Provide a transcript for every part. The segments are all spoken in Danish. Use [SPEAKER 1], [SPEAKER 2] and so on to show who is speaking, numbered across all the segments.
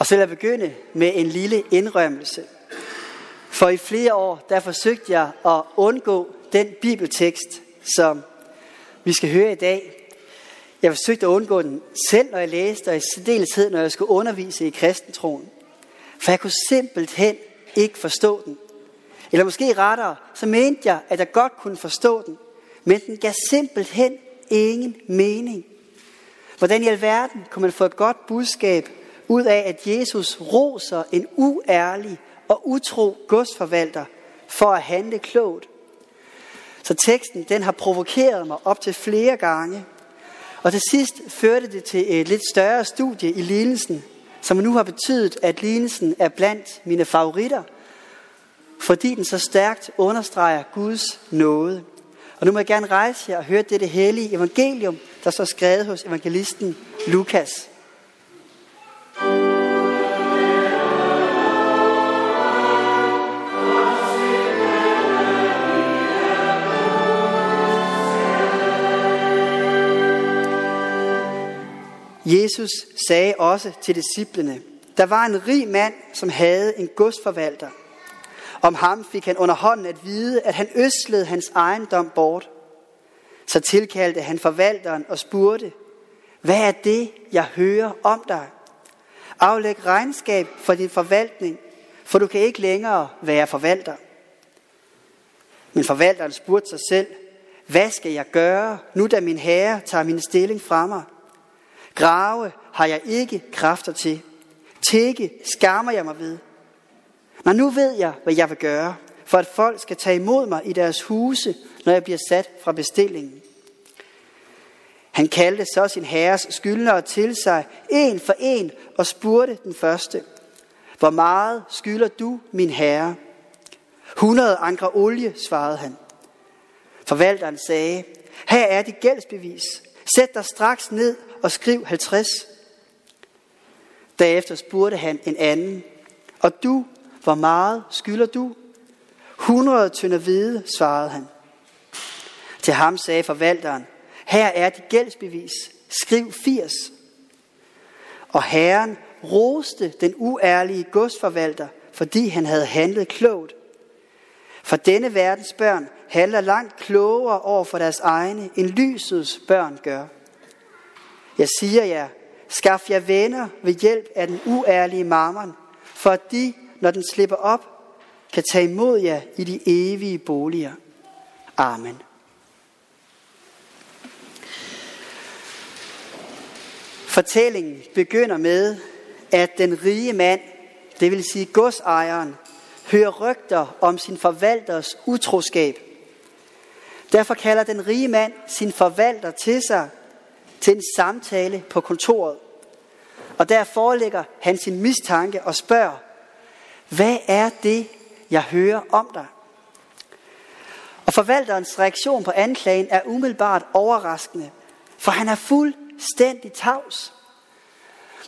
[SPEAKER 1] Og så vil jeg begynde med en lille indrømmelse. For i flere år, der forsøgte jeg at undgå den bibeltekst, som vi skal høre i dag. Jeg forsøgte at undgå den selv, når jeg læste, og i særdeleshed, når jeg skulle undervise i kristentroen. For jeg kunne simpelthen ikke forstå den. Eller måske rettere, så mente jeg, at jeg godt kunne forstå den, men den gav simpelthen ingen mening. Hvordan i alverden kunne man få et godt budskab ud af, at Jesus roser en uærlig og utro godsforvalter for at handle klogt. Så teksten den har provokeret mig op til flere gange. Og til sidst førte det til et lidt større studie i lignelsen, som nu har betydet, at lignelsen er blandt mine favoritter, fordi den så stærkt understreger Guds nåde. Og nu må jeg gerne rejse jer og høre dette hellige evangelium, der så skrevet hos evangelisten Lukas. Jesus sagde også til disciplene, der var en rig mand, som havde en godsforvalter. Om ham fik han under hånden at vide, at han øslede hans ejendom bort. Så tilkaldte han forvalteren og spurgte, hvad er det, jeg hører om dig? Aflæg regnskab for din forvaltning, for du kan ikke længere være forvalter. Men forvalteren spurgte sig selv, hvad skal jeg gøre, nu da min herre tager min stilling fra mig? Grave har jeg ikke kræfter til. Tække skammer jeg mig ved. Men nu ved jeg, hvad jeg vil gøre, for at folk skal tage imod mig i deres huse, når jeg bliver sat fra bestillingen. Han kaldte så sin herres skyldnere til sig, en for en, og spurgte den første, hvor meget skylder du, min herre? 100 ankre olie, svarede han. Forvalteren sagde, her er dit gældsbevis. Sæt dig straks ned og skriv 50. Derefter spurgte han en anden, og du, hvor meget skylder du? 100 tønder hvide, svarede han. Til ham sagde forvalteren, her er dit gældsbevis, skriv 80. Og herren roste den uærlige godsforvalter, fordi han havde handlet klogt. For denne verdens børn handler langt klogere over for deres egne, end lysets børn gør. Jeg siger jer, skaff jer venner ved hjælp af den uærlige mammon, for at de, når den slipper op, kan tage imod jer i de evige boliger. Amen. Fortællingen begynder med, at den rige mand, det vil sige godsejeren, hører rygter om sin forvalters utroskab. Derfor kalder den rige mand sin forvalter til sig til en samtale på kontoret. Og der forelægger han sin mistanke og spørger, hvad er det, jeg hører om dig? Og forvalterens reaktion på anklagen er umiddelbart overraskende, for han er fuldstændig tavs.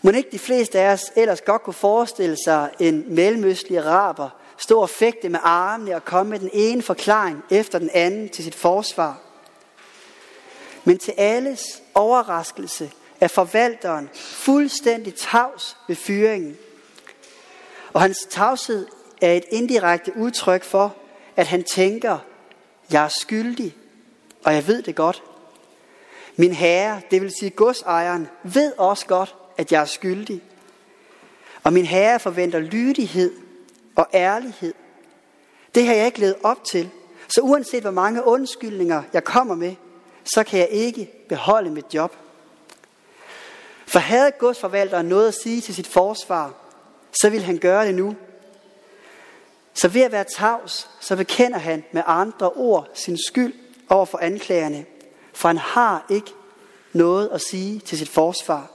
[SPEAKER 1] Må ikke de fleste af os ellers godt kunne forestille sig en mellemøstlig araber stå og fægte med armene og komme med den ene forklaring efter den anden til sit forsvar. Men til alles overraskelse er forvalteren fuldstændig tavs ved fyringen. Og hans tavshed er et indirekte udtryk for, at han tænker, jeg er skyldig, og jeg ved det godt. Min herre, det vil sige godsejeren, ved også godt, at jeg er skyldig. Og min herre forventer lydighed og ærlighed. Det har jeg ikke levet op til. Så uanset hvor mange undskyldninger jeg kommer med, så kan jeg ikke beholde mit job. For havde godsforvalteren noget at sige til sit forsvar, så vil han gøre det nu. Så ved at være tavs, så bekender han med andre ord sin skyld over for anklagerne, for han har ikke noget at sige til sit forsvar.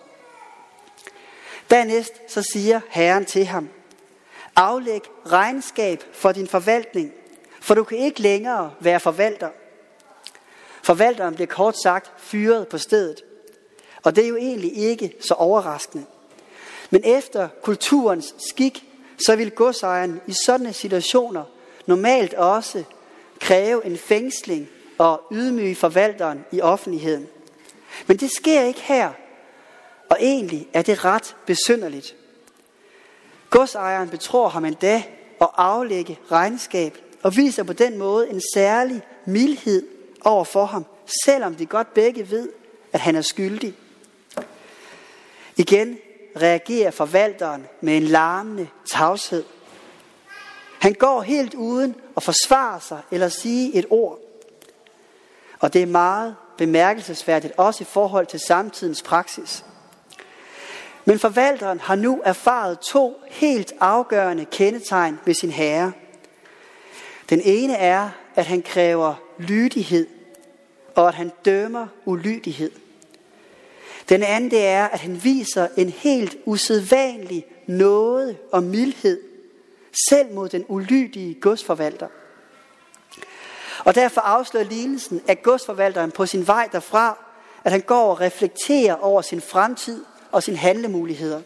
[SPEAKER 1] Dernæst så siger Herren til ham, aflæg regnskab for din forvaltning, for du kan ikke længere være forvalter. Forvalteren bliver kort sagt fyret på stedet. Og det er jo egentlig ikke så overraskende. Men efter kulturens skik, så vil godsejeren i sådanne situationer normalt også kræve en fængsling og ydmyge forvalteren i offentligheden. Men det sker ikke her, og egentlig er det ret besynderligt. Godsejeren betror ham endda at aflægge regnskab og viser på den måde en særlig mildhed over for ham, selvom de godt begge ved, at han er skyldig. Igen reagerer forvalteren med en larmende tavshed. Han går helt uden at forsvare sig eller sige et ord. Og det er meget bemærkelsesværdigt, også i forhold til samtidens praksis. Men forvalteren har nu erfaret to helt afgørende kendetegn ved sin herre. Den ene er, at han kræver lydighed, og at han dømmer ulydighed. Den anden det er, at han viser en helt usædvanlig nåde og mildhed, selv mod den ulydige godsforvalter. Og derfor afslører lignelsen af godsforvalteren på sin vej derfra, at han går og reflekterer over sin fremtid og sine handlemuligheder.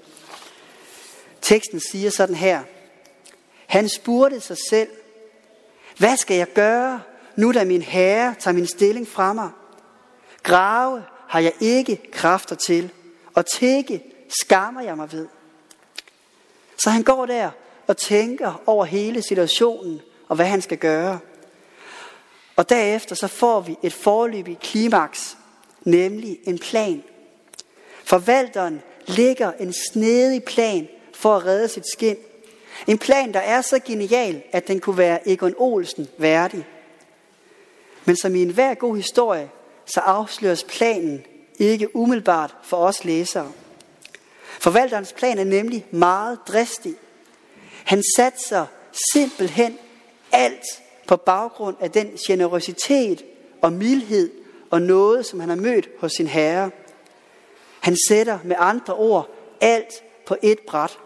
[SPEAKER 1] Teksten siger sådan her. Han spurgte sig selv, hvad skal jeg gøre, nu da min herre tager min stilling fra mig? Grave har jeg ikke kræfter til, og tække skammer jeg mig ved. Så han går der og tænker over hele situationen og hvad han skal gøre. Og derefter så får vi et forløbigt klimaks, nemlig en plan. Forvalteren lægger en snedig plan for at redde sit skin. En plan, der er så genial, at den kunne være Egon Olsen værdig. Men som i enhver god historie, så afsløres planen ikke umiddelbart for os læsere. Forvalterens plan er nemlig meget dristig. Han satser simpelthen alt på baggrund af den generøsitet og mildhed og noget, som han har mødt hos sin herre. Han sætter med andre ord alt på et bræt.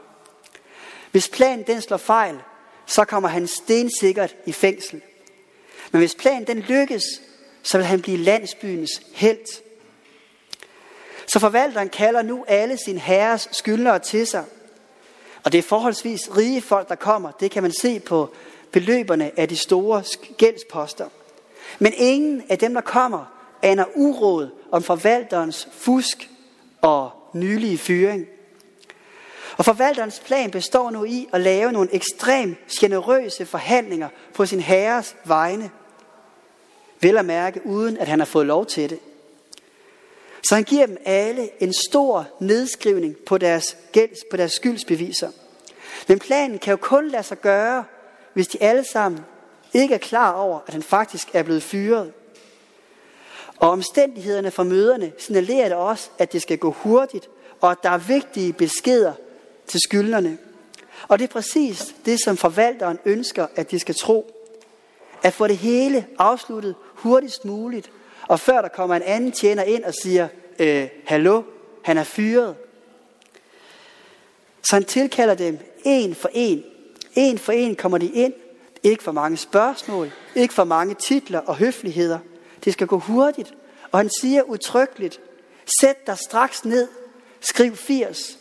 [SPEAKER 1] Hvis planen den slår fejl, så kommer han stensikkert i fængsel. Men hvis planen den lykkes, så vil han blive landsbyens held. Så forvalteren kalder nu alle sin herres skyldnere til sig. Og det er forholdsvis rige folk, der kommer. Det kan man se på beløberne af de store gældsposter. Men ingen af dem, der kommer, aner uråd om forvalterens fusk og nylige fyring. Og forvalterens plan består nu i at lave nogle ekstremt generøse forhandlinger på sin herres vegne. Vel at mærke, uden at han har fået lov til det. Så han giver dem alle en stor nedskrivning på deres, gæld, på deres skyldsbeviser. Men planen kan jo kun lade sig gøre, hvis de alle sammen ikke er klar over, at han faktisk er blevet fyret. Og omstændighederne for møderne signalerer det også, at det skal gå hurtigt, og at der er vigtige beskeder til skyldnerne. Og det er præcis det, som forvalteren ønsker, at de skal tro. At få det hele afsluttet hurtigst muligt, og før der kommer en anden tjener ind og siger, øh, hallo, han er fyret. Så han tilkalder dem en for en. En for en kommer de ind. Ikke for mange spørgsmål, ikke for mange titler og høfligheder. Det skal gå hurtigt. Og han siger utryggeligt, sæt dig straks ned, skriv 80.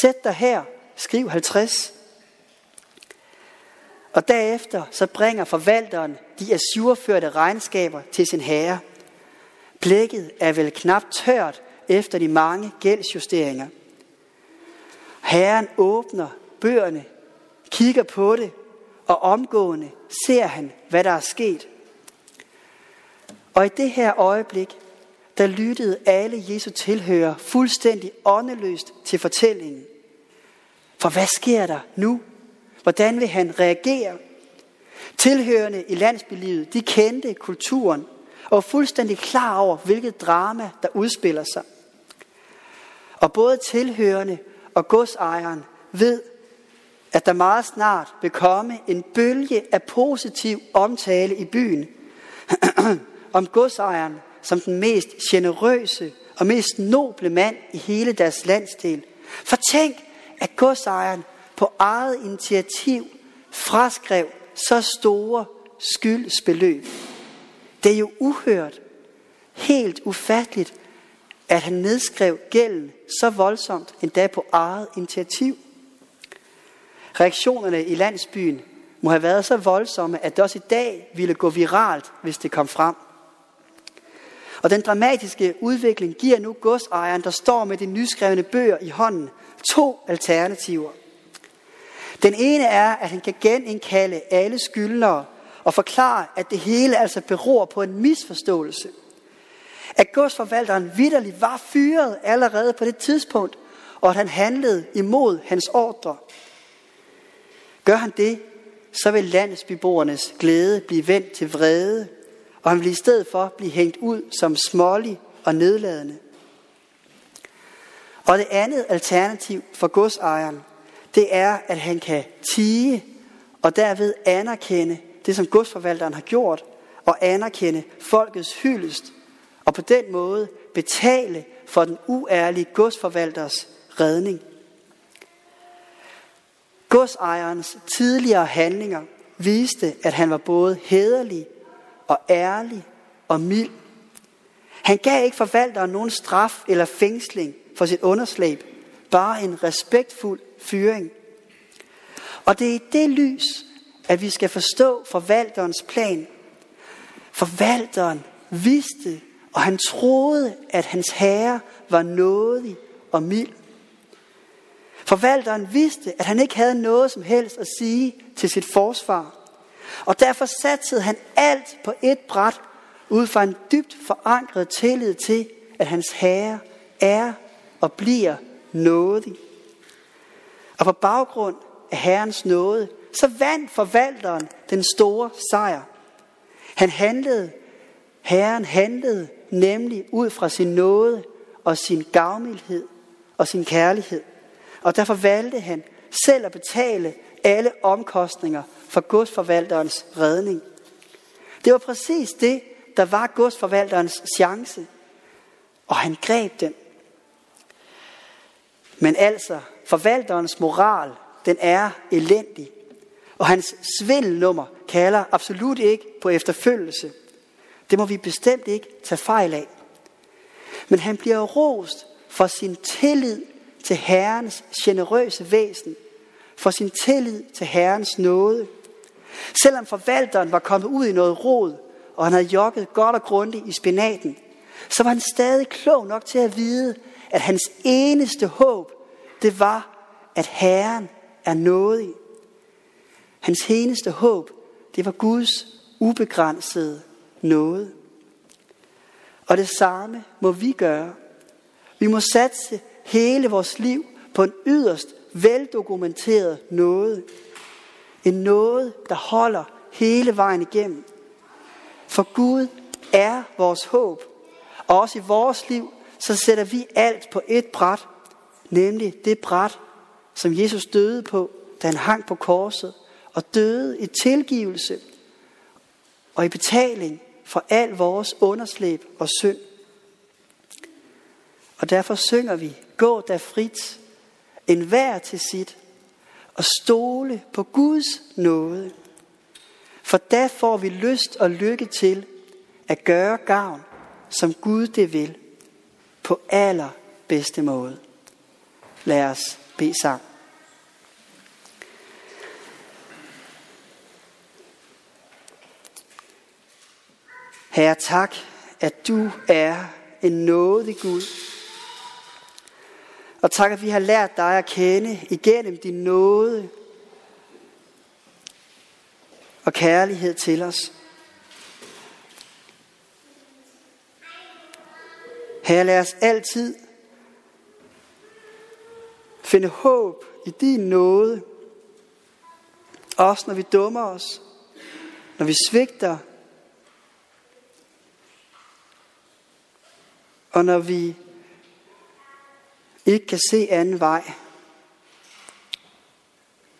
[SPEAKER 1] Sæt dig her, skriv 50. Og derefter så bringer forvalteren de assurførte regnskaber til sin herre. Blækket er vel knap tørt efter de mange gældsjusteringer. Herren åbner bøgerne, kigger på det, og omgående ser han, hvad der er sket. Og i det her øjeblik, der lyttede alle Jesu tilhører fuldstændig åndeløst til fortællingen. For hvad sker der nu? Hvordan vil han reagere? Tilhørende i landsbylivet, de kendte kulturen og var fuldstændig klar over, hvilket drama, der udspiller sig. Og både tilhørende og godsejeren ved, at der meget snart vil komme en bølge af positiv omtale i byen om godsejeren som den mest generøse og mest noble mand i hele deres landsdel. For tænk, at godsejeren på eget initiativ fraskrev så store skyldsbeløb. Det er jo uhørt, helt ufatteligt, at han nedskrev gælden så voldsomt endda på eget initiativ. Reaktionerne i landsbyen må have været så voldsomme, at det også i dag ville gå viralt, hvis det kom frem. Og den dramatiske udvikling giver nu godsejeren, der står med de nyskrevne bøger i hånden, to alternativer. Den ene er, at han kan genindkalde alle skyldnere og forklare, at det hele altså beror på en misforståelse. At godsforvalteren vidderligt var fyret allerede på det tidspunkt, og at han handlede imod hans ordre. Gør han det, så vil landsbyboernes glæde blive vendt til vrede, og han vil i stedet for blive hængt ud som smålig og nedladende. Og det andet alternativ for godsejeren, det er, at han kan tige og derved anerkende det, som godsforvalteren har gjort, og anerkende folkets hyldest, og på den måde betale for den uærlige godsforvalters redning. Godsejerens tidligere handlinger viste, at han var både hederlig og ærlig og mild. Han gav ikke forvalteren nogen straf eller fængsling for sit underslæb, bare en respektfuld fyring. Og det er i det lys, at vi skal forstå forvalterens plan. Forvalteren vidste, og han troede, at hans herre var nådig og mild. Forvalteren vidste, at han ikke havde noget som helst at sige til sit forsvar. Og derfor satte han alt på et bræt, ud fra en dybt forankret tillid til, at hans herre er og bliver nådig. Og på baggrund af Herrens nåde, så vandt forvalteren den store sejr. Han handlede, Herren handlede nemlig ud fra sin nåde og sin gavmildhed og sin kærlighed. Og derfor valgte han selv at betale alle omkostninger for godsforvalterens redning. Det var præcis det, der var godsforvalterens chance. Og han greb den. Men altså, forvalterens moral, den er elendig. Og hans svindelnummer kalder absolut ikke på efterfølgelse. Det må vi bestemt ikke tage fejl af. Men han bliver rost for sin tillid til Herrens generøse væsen, for sin tillid til Herrens nåde. Selvom forvalteren var kommet ud i noget rod, og han havde jogget godt og grundigt i spinaten, så var han stadig klog nok til at vide, at hans eneste håb, det var, at Herren er nådig. Hans eneste håb, det var Guds ubegrænsede nåde. Og det samme må vi gøre. Vi må satse hele vores liv på en yderst veldokumenteret nåde. En nåde, der holder hele vejen igennem. For Gud er vores håb. Og også i vores liv, så sætter vi alt på et bræt. Nemlig det bræt, som Jesus døde på, da han hang på korset. Og døde i tilgivelse og i betaling for al vores underslæb og synd. Og derfor synger vi, gå der frit, en hver til sit, og stole på Guds nåde. For da får vi lyst og lykke til at gøre gavn, som Gud det vil, på allerbedste måde. Lad os bede sammen. Herre, tak, at du er en nådig Gud. Og tak, at vi har lært dig at kende igennem din nåde og kærlighed til os. Herre, lad os altid finde håb i din nåde. Også når vi dummer os, når vi svigter, og når vi ikke kan se anden vej.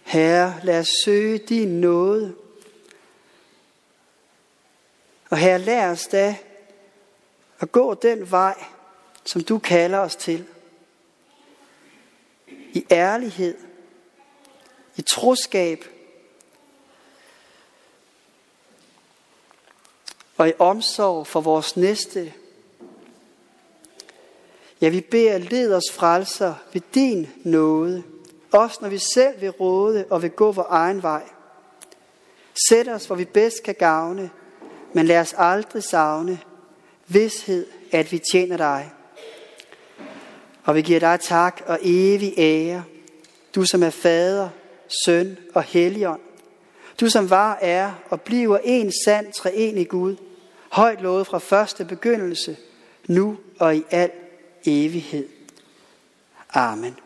[SPEAKER 1] Herre, lad os søge din nåde. Og herre, lad os da at gå den vej, som du kalder os til. I ærlighed, i troskab, og i omsorg for vores næste Ja, vi beder, led os frelser ved din nåde, også når vi selv vil råde og vil gå vores egen vej. Sæt os, hvor vi bedst kan gavne, men lad os aldrig savne vidshed, at vi tjener dig. Og vi giver dig tak og evig ære, du som er fader, Søn og Helligånd. Du som var, er og bliver en sand treenig Gud, højt lovet fra første begyndelse, nu og i al evighed. Amen.